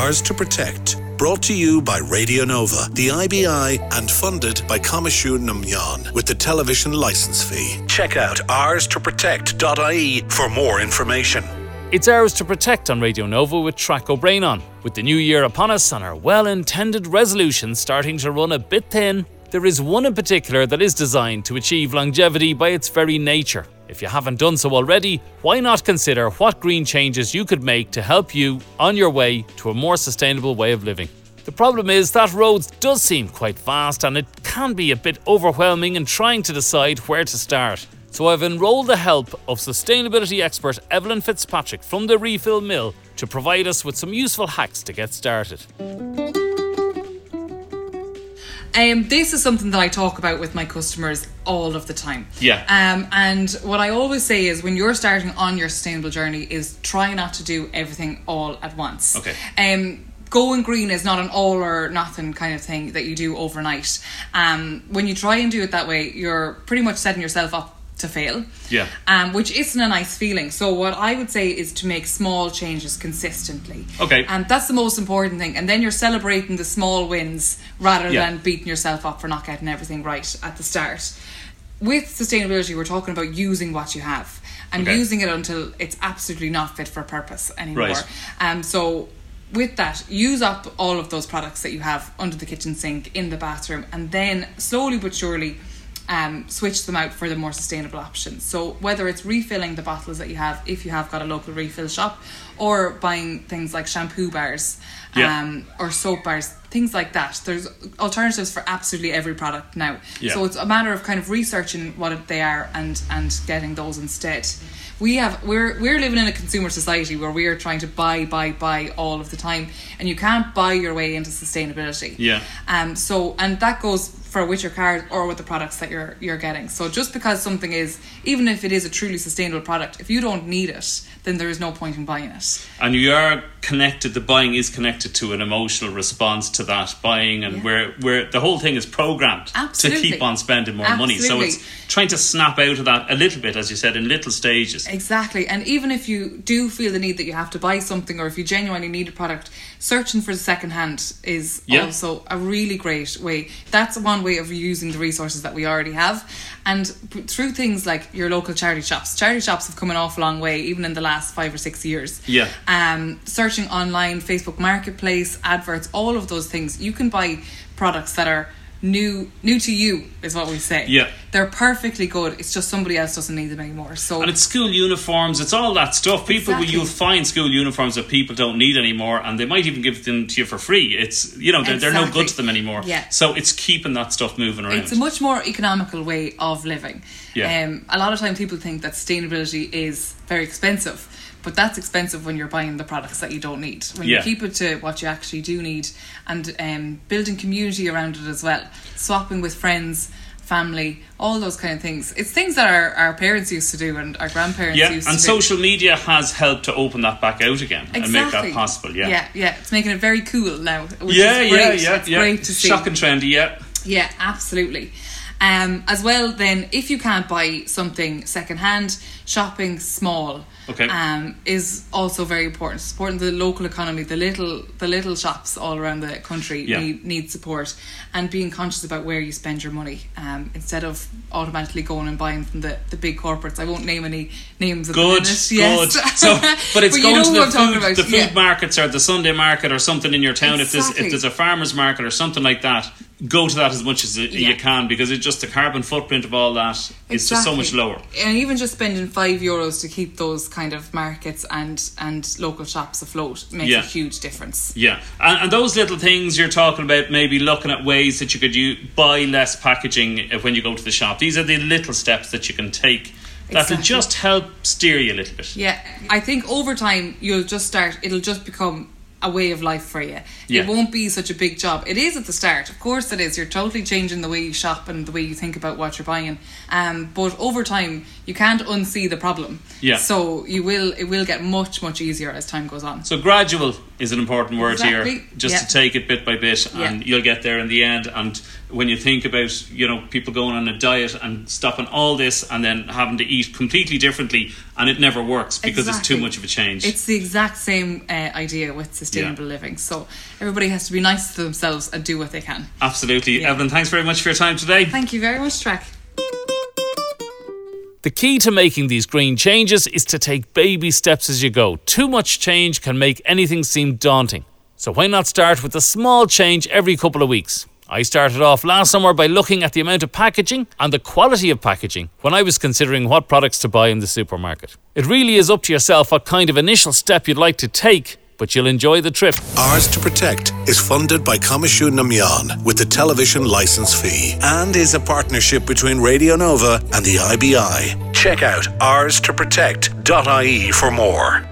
Ours to Protect. Brought to you by Radio Nova, the IBI, and funded by Coimisiún na Meán with the television license fee. Check out ours2protect.ie for more information. It's ours to protect on Radio Nova with Traic O'Brien on. With the new year upon us and our well intended resolutions starting to run a bit thin, there is one in particular that is designed to achieve longevity by its very nature. If you haven't done so already, why not consider what green changes you could make to help you on your way to a more sustainable way of living? The problem is that roads does seem quite vast and it can be a bit overwhelming in trying to decide where to start. So I've enrolled the help of sustainability expert Eibhlin Fitzpatrick from the Refill Mill to provide us with some useful hacks to get started. Um, this is something that I talk about with my customers all of the time. Yeah. Um, and what I always say is when you're starting on your sustainable journey is try not to do everything all at once. Okay. Um, going green is not an all or nothing kind of thing that you do overnight. Um, when you try and do it that way, you're pretty much setting yourself up to fail. Yeah. Um, which isn't a nice feeling. So what I would say is to make small changes consistently. Okay. And that's the most important thing. And then you're celebrating the small wins rather Yeah. than beating yourself up for not getting everything right at the start. With sustainability, we're talking about using what you have and Okay. using it until it's absolutely not fit for purpose anymore. Right. Um, so with that, use up all of those products that you have under the kitchen sink, in the bathroom, and then slowly but surely um, switch them out for the more sustainable options. So whether it's refilling the bottles that you have, if you have got a local refill shop, or buying things like shampoo bars Yeah. um, or soap bars, things like that. There's alternatives for absolutely every product now. Yeah. So it's a matter of kind of researching what they are and and getting those instead. We have we're we're living in a consumer society where we are trying to buy buy buy all of the time, and you can't buy your way into sustainability. Yeah. Um. So and that goes for with your card or with the products that you're you're getting. So just because something is, even if it is a truly sustainable product, if you don't need it, then there is no point in buying it. And you are connected. The buying is connected to an emotional response to that buying, and Yeah. where where the whole thing is programmed Absolutely. to keep on spending more money. So it's trying to snap out of that a little bit, as you said, in little stages. Exactly. And even if you do feel the need that you have to buy something or if you genuinely need a product, searching for the second hand is Yeah. also a really great way. That's one way of using the resources that we already have. And through things like your local charity shops, charity shops have come an awful long way, even in the last five or six years. Yeah. Um, searching online, Facebook Marketplace, adverts, all of those things, you can buy products that are new new to you is what we say Yeah. they're perfectly good it's just somebody else doesn't need them anymore so And it's school uniforms, it's all that stuff. People, Exactly. you'll find school uniforms that people don't need anymore, and they might even give them to you for free. It's, you know, they're, they're no good to them anymore. Yeah. So it's keeping that stuff moving around. It's a much more economical way of living. Yeah. Um, a lot of time people think that sustainability is very expensive, but that's expensive when you're buying the products that you don't need. When Yeah. you keep it to what you actually do need and um, building community around it as well, swapping with friends, family, all those kind of things. It's things that our, our parents used to do and our grandparents yeah, used and to do. And social media has helped to open that back out again and make that possible. Yeah. yeah, yeah. It's making it very cool now. Yeah, yeah, yeah, It's yeah. great to see. Shocking trendy, yeah. Yeah, absolutely. Um, as well, then, if you can't buy something secondhand, shopping small Okay. um, is also very important. Supporting the local economy, the little the little shops all around the country Yeah. need need support, and being conscious about where you spend your money um, instead of automatically going and buying from the, the big corporates. I won't name any names. Good, the minute. good. So, but it's you going know to the food, the food yeah. markets or the Sunday market or something in your town. If there's if there's a farmers market or something like that, go to that as much as Yeah. you can because it's just the carbon footprint of all that is just so much lower. And even just spending five euros to keep those kind of markets and and local shops afloat makes Yeah. a huge difference. Yeah, and, and those little things you're talking about, maybe looking at ways that you could you buy less packaging when you go to the shop. These are the little steps that you can take that'll just help steer you a little bit. Yeah, I think over time you'll just start. It'll just become a way of life for you. Yeah. It won't be such a big job. It is at the start, of course. It is. You're totally changing the way you shop and the way you think about what you're buying. Um, but over time, you can't unsee the problem. Yeah. So you will it will get much much easier as time goes on. So gradual is an important word Exactly. here, just Yeah. to take it bit by bit, and Yeah. you'll get there in the end. And when you think about you know people going on a diet and stopping all this and then having to eat completely differently, and it never works because it's too much of a change. It's the exact same uh, idea with sustainable living. So everybody has to be nice to themselves and do what they can. Absolutely, Yeah. Eibhlin. Thanks very much for your time today. Thank you very much, Traic. The key to making these green changes is to take baby steps as you go. Too much change can make anything seem daunting. So why not start with a small change every couple of weeks? I started off last summer by looking at the amount of packaging and the quality of packaging when I was considering what products to buy in the supermarket. It really is up to yourself what kind of initial step you'd like to take, but you'll enjoy the trip. Ours to Protect is funded by Coimisiún na Meán with the television license fee and is a partnership between Radio Nova and the IBI. Check out ours to protect.ie for more.